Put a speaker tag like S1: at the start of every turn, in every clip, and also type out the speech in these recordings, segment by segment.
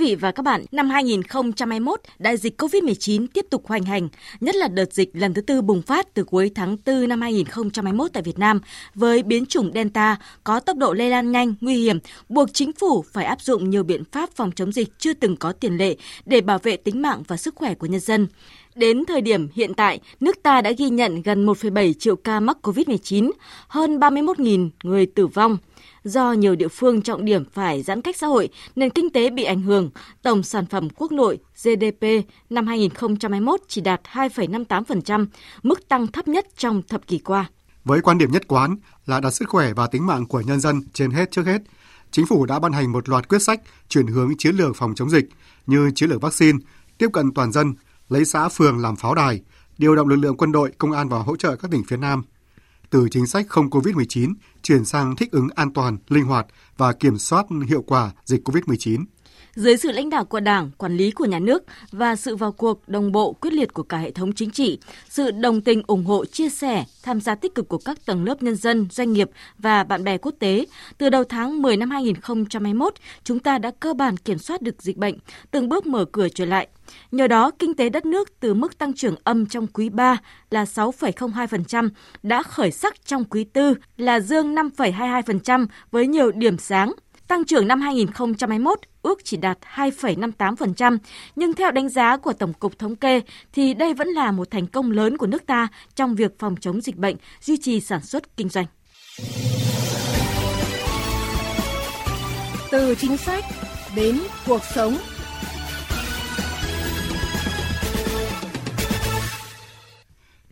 S1: Vị và các bạn, năm 2021, đại dịch COVID-19 tiếp tục hoành hành, nhất là đợt dịch lần thứ tư bùng phát từ cuối tháng 4 năm 2021 tại Việt Nam với biến chủng Delta có tốc độ lây lan nhanh, nguy hiểm, buộc chính phủ phải áp dụng nhiều biện pháp phòng chống dịch chưa từng có tiền lệ để bảo vệ tính mạng và sức khỏe của nhân dân. Đến thời điểm hiện tại, nước ta đã ghi nhận gần 1,7 triệu ca mắc COVID-19, hơn 31.000 người tử vong. Do nhiều địa phương trọng điểm phải giãn cách xã hội, nền kinh tế bị ảnh hưởng, tổng sản phẩm quốc nội GDP năm 2021 chỉ đạt 2,58%, mức tăng thấp nhất trong thập kỷ qua.
S2: Với quan điểm nhất quán là đặt sức khỏe và tính mạng của nhân dân trên hết trước hết, chính phủ đã ban hành một loạt quyết sách chuyển hướng chiến lược phòng chống dịch như chiến lược vaccine, tiếp cận toàn dân, lấy xã phường làm pháo đài, điều động lực lượng quân đội, công an vào hỗ trợ các tỉnh phía Nam. Từ chính sách không COVID-19 chuyển sang thích ứng an toàn, linh hoạt và kiểm soát hiệu quả dịch COVID-19.
S1: Dưới sự lãnh đạo của Đảng, quản lý của nhà nước và sự vào cuộc đồng bộ quyết liệt của cả hệ thống chính trị, sự đồng tình ủng hộ, chia sẻ, tham gia tích cực của các tầng lớp nhân dân, doanh nghiệp và bạn bè quốc tế, từ đầu tháng 10 năm 2021, chúng ta đã cơ bản kiểm soát được dịch bệnh, từng bước mở cửa trở lại. Nhờ đó, kinh tế đất nước từ mức tăng trưởng âm trong quý 3 là 6,02% đã khởi sắc trong quý 4 là dương 5,22% với nhiều điểm sáng Tăng trưởng năm 2021 ước chỉ đạt 2,58%, nhưng theo đánh giá của Tổng cục Thống kê thì đây vẫn là một thành công lớn của nước ta trong việc phòng chống dịch bệnh, duy trì sản xuất kinh doanh.
S3: Từ chính sách đến cuộc sống.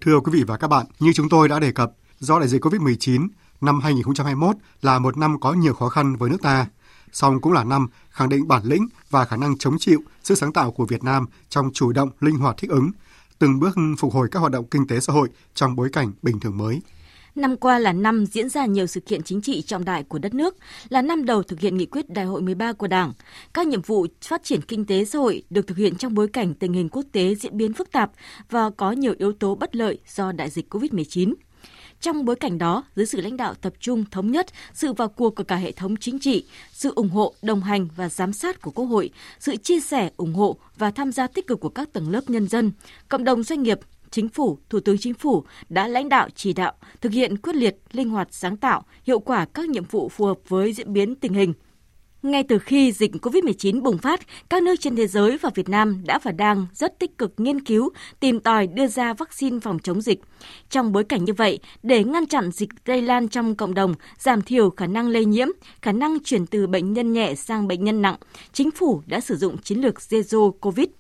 S2: Thưa quý vị và các bạn, như chúng tôi đã đề cập, do đại dịch COVID-19, năm 2021 là một năm có nhiều khó khăn với nước ta, song cũng là năm khẳng định bản lĩnh và khả năng chống chịu, sức sáng tạo của Việt Nam trong chủ động, linh hoạt thích ứng, từng bước phục hồi các hoạt động kinh tế xã hội trong bối cảnh bình thường mới.
S1: Năm qua là năm diễn ra nhiều sự kiện chính trị trọng đại của đất nước, là năm đầu thực hiện nghị quyết Đại hội 13 của Đảng. Các nhiệm vụ phát triển kinh tế xã hội được thực hiện trong bối cảnh tình hình quốc tế diễn biến phức tạp và có nhiều yếu tố bất lợi do đại dịch COVID-19. Trong bối cảnh đó, dưới sự lãnh đạo tập trung thống nhất, sự vào cuộc của cả hệ thống chính trị, sự ủng hộ, đồng hành và giám sát của Quốc hội, sự chia sẻ, ủng hộ và tham gia tích cực của các tầng lớp nhân dân, cộng đồng doanh nghiệp, Chính phủ, Thủ tướng Chính phủ đã lãnh đạo chỉ đạo thực hiện quyết liệt, linh hoạt, sáng tạo, hiệu quả các nhiệm vụ phù hợp với diễn biến tình hình, ngay từ khi dịch COVID-19 bùng phát, các nước trên thế giới và Việt Nam đã và đang rất tích cực nghiên cứu, tìm tòi đưa ra vaccine phòng chống dịch. Trong bối cảnh như vậy, để ngăn chặn dịch lây lan trong cộng đồng, giảm thiểu khả năng lây nhiễm, khả năng chuyển từ bệnh nhân nhẹ sang bệnh nhân nặng, chính phủ đã sử dụng chiến lược Zero COVID –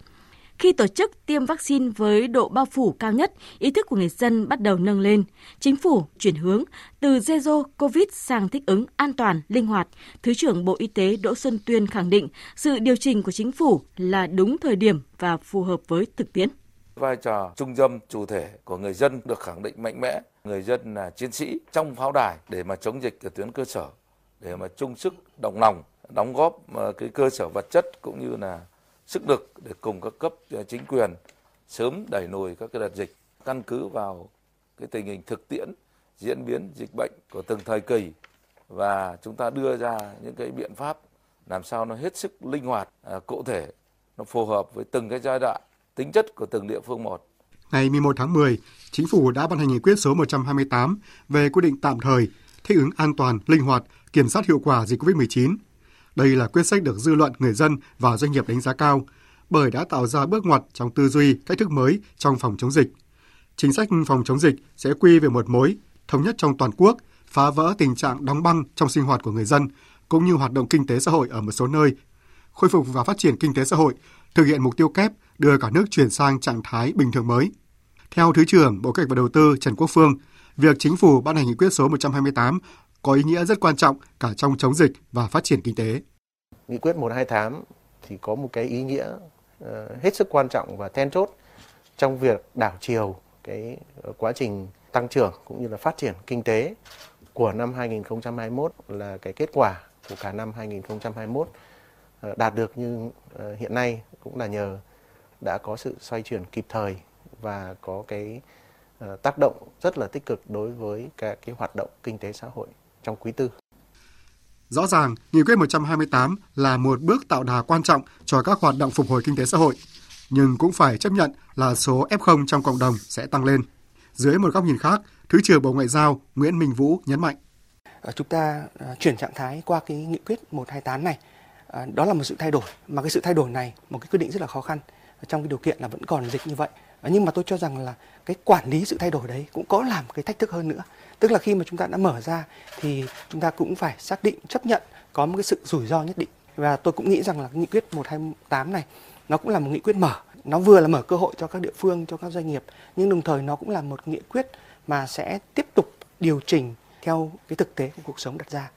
S1: khi tổ chức tiêm vaccine với độ bao phủ cao nhất, ý thức của người dân bắt đầu nâng lên. Chính phủ chuyển hướng từ Zero COVID sang thích ứng an toàn, linh hoạt. Thứ trưởng Bộ Y tế Đỗ Xuân Tuyên khẳng định sự điều chỉnh của chính phủ là đúng thời điểm và phù hợp với thực tiễn.
S4: Vai trò trung tâm chủ thể của người dân được khẳng định mạnh mẽ. Người dân là chiến sĩ trong pháo đài để mà chống dịch ở tuyến cơ sở, để mà chung sức đồng lòng, đóng góp ờ, cái cơ sở vật chất cũng như là sức lực để cùng các cấp à, chính quyền sớm đẩy lùi các cái đợt dịch căn cứ vào cái tình hình thực tiễn diễn biến dịch bệnh của từng thời kỳ và chúng ta đưa ra những cái biện pháp làm sao nó hết sức linh hoạt, à, cụ thể, nó phù hợp với từng cái giai đoạn, tính chất của từng địa phương một.
S2: Ngày 11 tháng 10, Chính phủ đã ban hành nghị quyết số 128 về quy định tạm thời thích ứng an toàn, linh hoạt, kiểm soát hiệu quả dịch COVID-19 đây là quyết sách được dư luận, người dân và doanh nghiệp đánh giá cao, bởi đã tạo ra bước ngoặt trong tư duy, cách thức mới trong phòng chống dịch. Chính sách phòng chống dịch sẽ quy về một mối, thống nhất trong toàn quốc, phá vỡ tình trạng đóng băng trong sinh hoạt của người dân, cũng như hoạt động kinh tế xã hội ở một số nơi, khôi phục và phát triển kinh tế xã hội, thực hiện mục tiêu kép đưa cả nước chuyển sang trạng thái bình thường mới. Theo Thứ trưởng Bộ Kế hoạch và Đầu tư Trần Quốc Phương, việc chính phủ ban hành nghị quyết số 128 có ý nghĩa rất quan trọng cả trong chống dịch và phát triển kinh tế.
S5: Nghị quyết 128 thì có một cái ý nghĩa ờ, hết sức quan trọng và then chốt trong việc đảo chiều cái ờ, quá trình tăng trưởng cũng như là phát triển kinh tế của năm 2021 là cái kết quả của cả năm 2021 ờ, đạt được như hiện nay cũng là nhờ đã có sự xoay chuyển kịp thời và có cái tác động rất là tích cực đối với các cái hoạt động kinh tế xã hội trong quý tư.
S2: Rõ ràng, Nghị quyết 128 là một bước tạo đà quan trọng cho các hoạt động phục hồi kinh tế xã hội, nhưng cũng phải chấp nhận là số F0 trong cộng đồng sẽ tăng lên. Dưới một góc nhìn khác, Thứ trưởng Bộ Ngoại giao Nguyễn Minh Vũ nhấn mạnh.
S6: Ờ, chúng ta ờ, chuyển trạng thái qua cái nghị quyết 128 này, ờ, đó là một sự thay đổi, mà cái sự thay đổi này, một cái quyết định rất là khó khăn trong cái điều kiện là vẫn còn dịch như vậy. Nhưng mà tôi cho rằng là cái quản lý sự thay đổi đấy cũng có làm cái thách thức hơn nữa. Tức là khi mà chúng ta đã mở ra thì chúng ta cũng phải xác định, chấp nhận có một cái sự rủi ro nhất định. Và tôi cũng nghĩ rằng là nghị quyết 128 này, nó cũng là một nghị quyết mở nó vừa là mở cơ hội cho các địa phương, cho các doanh nghiệp, nhưng đồng thời nó cũng là một nghị quyết mà sẽ tiếp tục điều chỉnh theo cái thực tế của cuộc sống đặt ra.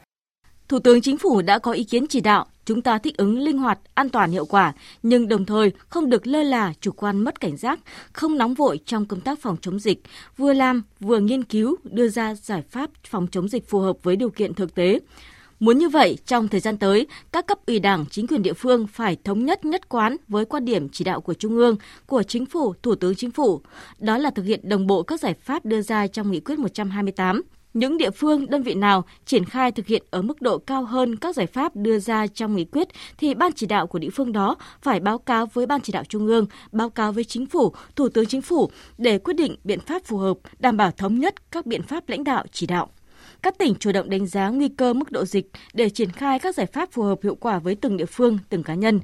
S1: Thủ tướng Chính phủ đã có ý kiến chỉ đạo chúng ta thích ứng linh hoạt, an toàn hiệu quả, nhưng đồng thời không được lơ là, chủ quan mất cảnh giác, không nóng vội trong công tác phòng chống dịch, vừa làm vừa nghiên cứu đưa ra giải pháp phòng chống dịch phù hợp với điều kiện thực tế. Muốn như vậy, trong thời gian tới, các cấp ủy đảng, chính quyền địa phương phải thống nhất nhất quán với quan điểm chỉ đạo của Trung ương, của Chính phủ, Thủ tướng Chính phủ. Đó là thực hiện đồng bộ các giải pháp đưa ra trong Nghị quyết 128. Những địa phương, đơn vị nào triển khai thực hiện ở mức độ cao hơn các giải pháp đưa ra trong nghị quyết thì ban chỉ đạo của địa phương đó phải báo cáo với ban chỉ đạo trung ương, báo cáo với chính phủ, thủ tướng chính phủ để quyết định biện pháp phù hợp, đảm bảo thống nhất các biện pháp lãnh đạo chỉ đạo các tỉnh chủ động đánh giá nguy cơ mức độ dịch để triển khai các giải pháp phù hợp hiệu quả với từng địa phương, từng cá nhân.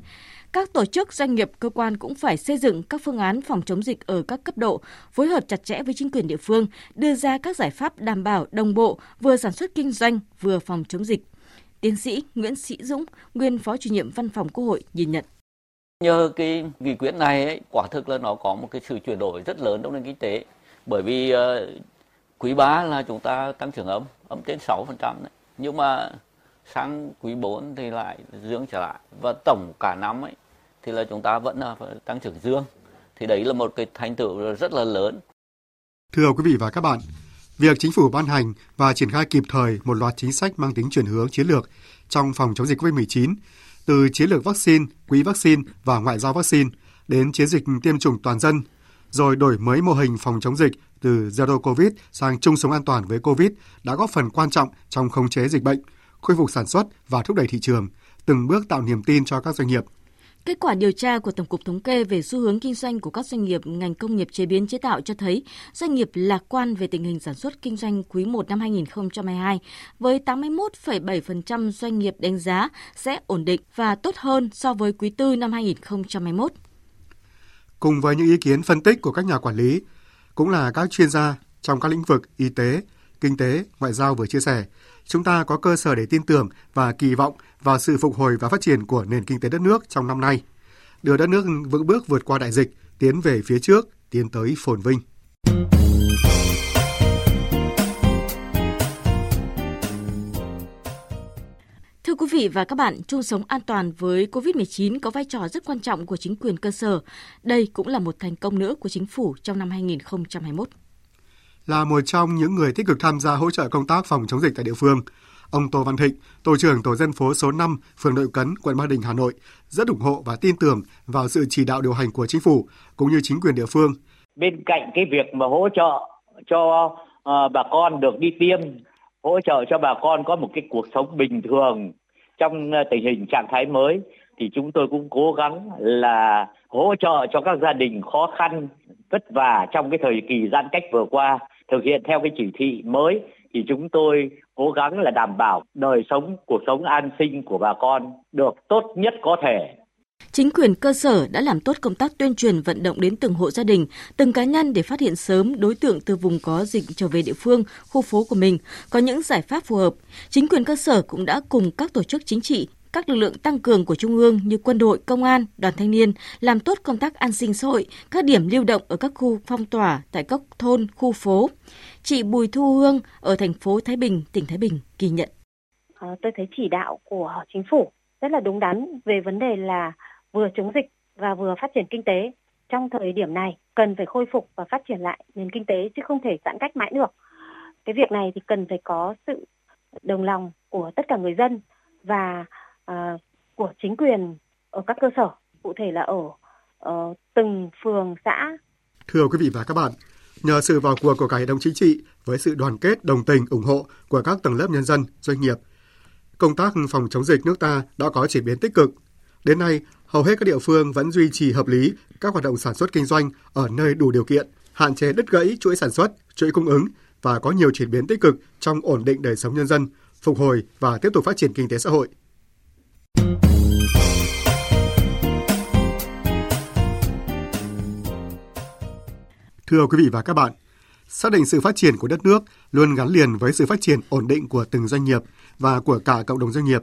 S1: Các tổ chức, doanh nghiệp, cơ quan cũng phải xây dựng các phương án phòng chống dịch ở các cấp độ, phối hợp chặt chẽ với chính quyền địa phương, đưa ra các giải pháp đảm bảo đồng bộ, vừa sản xuất kinh doanh, vừa phòng chống dịch. Tiến sĩ Nguyễn Sĩ Dũng, nguyên Phó chủ nhiệm Văn phòng Quốc hội nhìn nhận.
S7: Nhờ cái nghị quyết này ấy, quả thực là nó có một cái sự chuyển đổi rất lớn trong nền kinh tế. Bởi vì uh, quý 3 là chúng ta tăng trưởng âm, âm trên 6% đấy. Nhưng mà sang quý 4 thì lại dương trở lại và tổng cả năm ấy thì là chúng ta vẫn là tăng trưởng dương. Thì đấy là một cái thành tựu rất là lớn.
S2: Thưa quý vị và các bạn, việc chính phủ ban hành và triển khai kịp thời một loạt chính sách mang tính chuyển hướng chiến lược trong phòng chống dịch COVID-19, từ chiến lược vaccine, quỹ vaccine và ngoại giao vaccine đến chiến dịch tiêm chủng toàn dân, rồi đổi mới mô hình phòng chống dịch từ Zero Covid sang chung sống an toàn với Covid đã góp phần quan trọng trong khống chế dịch bệnh, khôi phục sản xuất và thúc đẩy thị trường, từng bước tạo niềm tin cho các doanh nghiệp.
S1: Kết quả điều tra của Tổng cục Thống kê về xu hướng kinh doanh của các doanh nghiệp ngành công nghiệp chế biến chế tạo cho thấy doanh nghiệp lạc quan về tình hình sản xuất kinh doanh quý 1 năm 2022 với 81,7% doanh nghiệp đánh giá sẽ ổn định và tốt hơn so với quý 4 năm 2021.
S2: Cùng với những ý kiến phân tích của các nhà quản lý, cũng là các chuyên gia trong các lĩnh vực y tế, kinh tế, ngoại giao vừa chia sẻ, chúng ta có cơ sở để tin tưởng và kỳ vọng vào sự phục hồi và phát triển của nền kinh tế đất nước trong năm nay, đưa đất nước vững bước vượt qua đại dịch, tiến về phía trước, tiến tới phồn vinh.
S1: Thưa quý vị và các bạn, chung sống an toàn với COVID-19 có vai trò rất quan trọng của chính quyền cơ sở. Đây cũng là một thành công nữa của chính phủ trong năm 2021.
S2: Là một trong những người tích cực tham gia hỗ trợ công tác phòng chống dịch tại địa phương, ông Tô Văn Thịnh, tổ trưởng tổ dân phố số 5, phường Đội Cấn, quận Ba Đình, Hà Nội, rất ủng hộ và tin tưởng vào sự chỉ đạo điều hành của chính phủ cũng như chính quyền địa phương.
S8: Bên cạnh cái việc mà hỗ trợ cho uh, bà con được đi tiêm hỗ trợ cho bà con có một cái cuộc sống bình thường trong uh, tình hình trạng thái mới thì chúng tôi cũng cố gắng là hỗ trợ cho các gia đình khó khăn vất vả trong cái thời kỳ giãn cách vừa qua thực hiện theo cái chỉ thị mới thì chúng tôi cố gắng là đảm bảo đời sống cuộc sống an sinh của bà con được tốt nhất có thể
S1: Chính quyền cơ sở đã làm tốt công tác tuyên truyền vận động đến từng hộ gia đình, từng cá nhân để phát hiện sớm đối tượng từ vùng có dịch trở về địa phương, khu phố của mình, có những giải pháp phù hợp. Chính quyền cơ sở cũng đã cùng các tổ chức chính trị, các lực lượng tăng cường của Trung ương như quân đội, công an, đoàn thanh niên làm tốt công tác an sinh xã hội, các điểm lưu động ở các khu phong tỏa tại các thôn, khu phố. Chị Bùi Thu Hương ở thành phố Thái Bình, tỉnh Thái Bình ghi nhận.
S9: À, tôi thấy chỉ đạo của chính phủ rất là đúng đắn về vấn đề là vừa chống dịch và vừa phát triển kinh tế trong thời điểm này cần phải khôi phục và phát triển lại nền kinh tế chứ không thể giãn cách mãi được. Cái việc này thì cần phải có sự đồng lòng của tất cả người dân và à, của chính quyền ở các cơ sở, cụ thể là ở, ở từng phường xã.
S2: Thưa quý vị và các bạn, nhờ sự vào cuộc của cả hệ thống chính trị với sự đoàn kết, đồng tình, ủng hộ của các tầng lớp nhân dân, doanh nghiệp, công tác phòng chống dịch nước ta đã có chuyển biến tích cực. Đến nay, hầu hết các địa phương vẫn duy trì hợp lý các hoạt động sản xuất kinh doanh ở nơi đủ điều kiện, hạn chế đứt gãy chuỗi sản xuất, chuỗi cung ứng và có nhiều chuyển biến tích cực trong ổn định đời sống nhân dân, phục hồi và tiếp tục phát triển kinh tế xã hội. Thưa quý vị và các bạn, xác định sự phát triển của đất nước luôn gắn liền với sự phát triển ổn định của từng doanh nghiệp và của cả cộng đồng doanh nghiệp.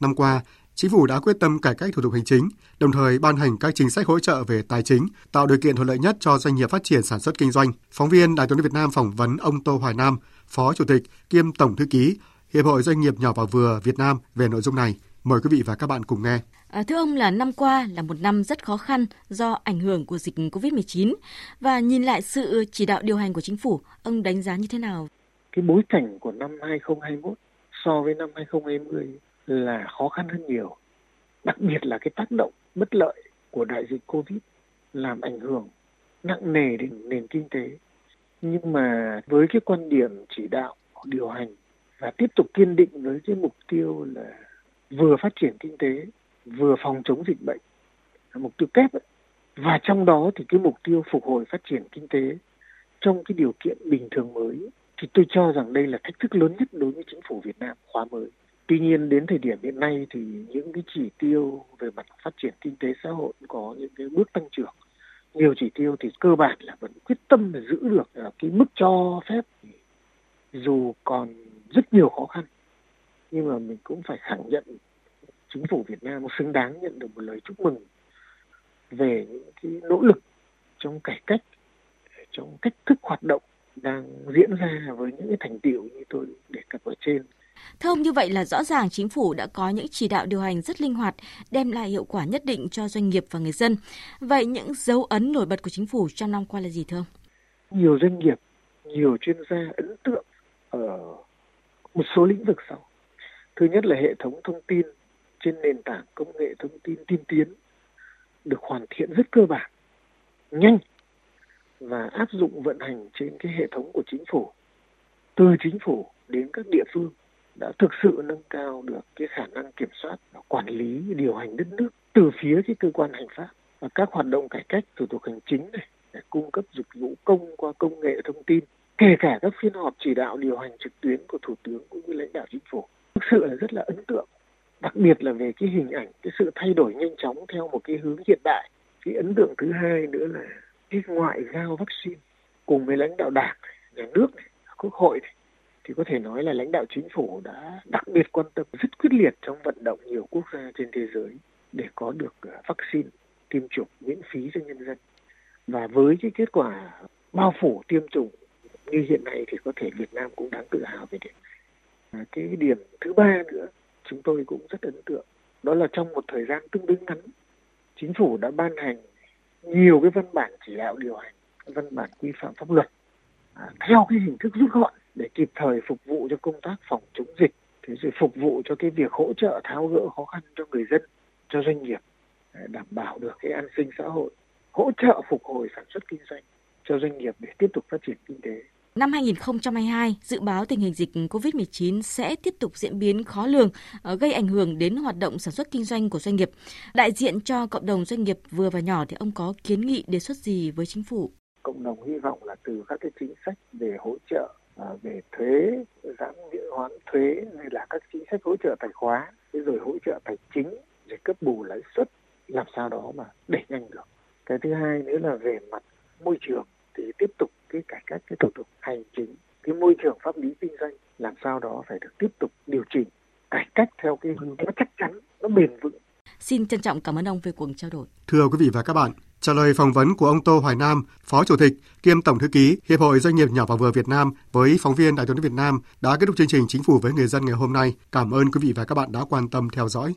S2: Năm qua, Chính phủ đã quyết tâm cải cách thủ tục hành chính, đồng thời ban hành các chính sách hỗ trợ về tài chính, tạo điều kiện thuận lợi nhất cho doanh nghiệp phát triển sản xuất kinh doanh. Phóng viên Đài tiếng Việt Nam phỏng vấn ông Tô Hoài Nam, Phó Chủ tịch kiêm Tổng thư ký Hiệp hội Doanh nghiệp nhỏ và vừa Việt Nam về nội dung này. Mời quý vị và các bạn cùng nghe.
S1: À, thưa ông là năm qua là một năm rất khó khăn do ảnh hưởng của dịch COVID-19 và nhìn lại sự chỉ đạo điều hành của chính phủ, ông đánh giá như thế nào?
S10: Cái bối cảnh của năm 2021 so với năm 2020 là khó khăn hơn nhiều. Đặc biệt là cái tác động bất lợi của đại dịch Covid làm ảnh hưởng nặng nề đến nền kinh tế. Nhưng mà với cái quan điểm chỉ đạo điều hành và tiếp tục kiên định với cái mục tiêu là vừa phát triển kinh tế vừa phòng chống dịch bệnh mục tiêu kép ấy. và trong đó thì cái mục tiêu phục hồi phát triển kinh tế trong cái điều kiện bình thường mới thì tôi cho rằng đây là thách thức lớn nhất đối với chính phủ Việt Nam khóa mới. Tuy nhiên đến thời điểm hiện nay thì những cái chỉ tiêu về mặt phát triển kinh tế xã hội có những cái bước tăng trưởng. Nhiều chỉ tiêu thì cơ bản là vẫn quyết tâm để giữ được à, cái mức cho phép dù còn rất nhiều khó khăn nhưng mà mình cũng phải khẳng nhận chính phủ Việt Nam xứng đáng nhận được một lời chúc mừng về những cái nỗ lực trong cải cách trong cách thức hoạt động đang diễn ra với những cái thành tiệu như tôi đề cập ở trên.
S1: Thưa ông, như vậy là rõ ràng chính phủ đã có những chỉ đạo điều hành rất linh hoạt, đem lại hiệu quả nhất định cho doanh nghiệp và người dân. Vậy những dấu ấn nổi bật của chính phủ trong năm qua là gì thưa ông?
S10: Nhiều doanh nghiệp, nhiều chuyên gia ấn tượng ở một số lĩnh vực sau. Thứ nhất là hệ thống thông tin trên nền tảng công nghệ thông tin tiên tiến được hoàn thiện rất cơ bản, nhanh và áp dụng vận hành trên cái hệ thống của chính phủ. Từ chính phủ đến các địa phương đã thực sự nâng cao được cái khả năng kiểm soát và quản lý điều hành đất nước từ phía cái cơ quan hành pháp và các hoạt động cải cách thủ tục hành chính này để cung cấp dịch vụ công qua công nghệ thông tin kể cả các phiên họp chỉ đạo điều hành trực tuyến của thủ tướng cũng như lãnh đạo chính phủ thực sự là rất là ấn tượng đặc biệt là về cái hình ảnh cái sự thay đổi nhanh chóng theo một cái hướng hiện đại. Cái ấn tượng thứ hai nữa là cái ngoại giao vaccine cùng với lãnh đạo đảng nhà nước này, quốc hội này, thì có thể nói là lãnh đạo chính phủ đã đặc biệt quan tâm rất quyết liệt trong vận động nhiều quốc gia trên thế giới để có được à, vaccine tiêm chủng miễn phí cho nhân dân. Và với cái kết quả bao phủ tiêm chủng như hiện nay thì có thể Việt Nam cũng đáng tự hào về điểm. Cái điểm thứ ba nữa chúng tôi cũng rất ấn tượng. Đó là trong một thời gian tương đối ngắn chính phủ đã ban hành nhiều cái văn bản chỉ đạo điều hành văn bản quy phạm pháp luật à, theo cái hình thức rút gọn để kịp thời phục vụ cho công tác phòng chống dịch thế rồi phục vụ cho cái việc hỗ trợ tháo gỡ khó khăn cho người dân cho doanh nghiệp à, đảm bảo được cái an sinh xã hội hỗ trợ phục hồi sản xuất kinh doanh cho doanh nghiệp để tiếp tục phát triển kinh tế.
S1: Năm 2022, dự báo tình hình dịch COVID-19 sẽ tiếp tục diễn biến khó lường, ờ, gây ảnh hưởng đến hoạt động sản xuất kinh doanh của doanh nghiệp. Đại diện cho cộng đồng doanh nghiệp vừa và nhỏ thì ông có kiến nghị đề xuất gì với chính phủ?
S10: Cộng đồng hy vọng là từ các cái chính sách về hỗ trợ ờ, về thuế, giãn miễn hoãn thuế hay là các chính sách hỗ trợ tài khóa, rồi hỗ trợ tài chính, rồi cấp bù lãi suất làm sao đó mà đẩy nhanh được. Cái thứ hai nữa là về mặt môi trường thì tiếp tục cái cải cách cái thủ tục hành chính cái môi trường pháp lý kinh doanh làm sao đó phải được tiếp tục điều chỉnh cải cách theo cái hướng nó chắc chắn nó bền vững
S1: Xin trân trọng cảm ơn ông về cuộc trao đổi.
S2: Thưa quý vị và các bạn, trả lời phỏng vấn của ông Tô Hoài Nam, Phó Chủ tịch kiêm Tổng thư ký Hiệp hội Doanh nghiệp nhỏ và vừa Việt Nam với phóng viên Đài tiếng Việt Nam đã kết thúc chương trình Chính phủ với người dân ngày hôm nay. Cảm ơn quý vị và các bạn đã quan tâm theo dõi.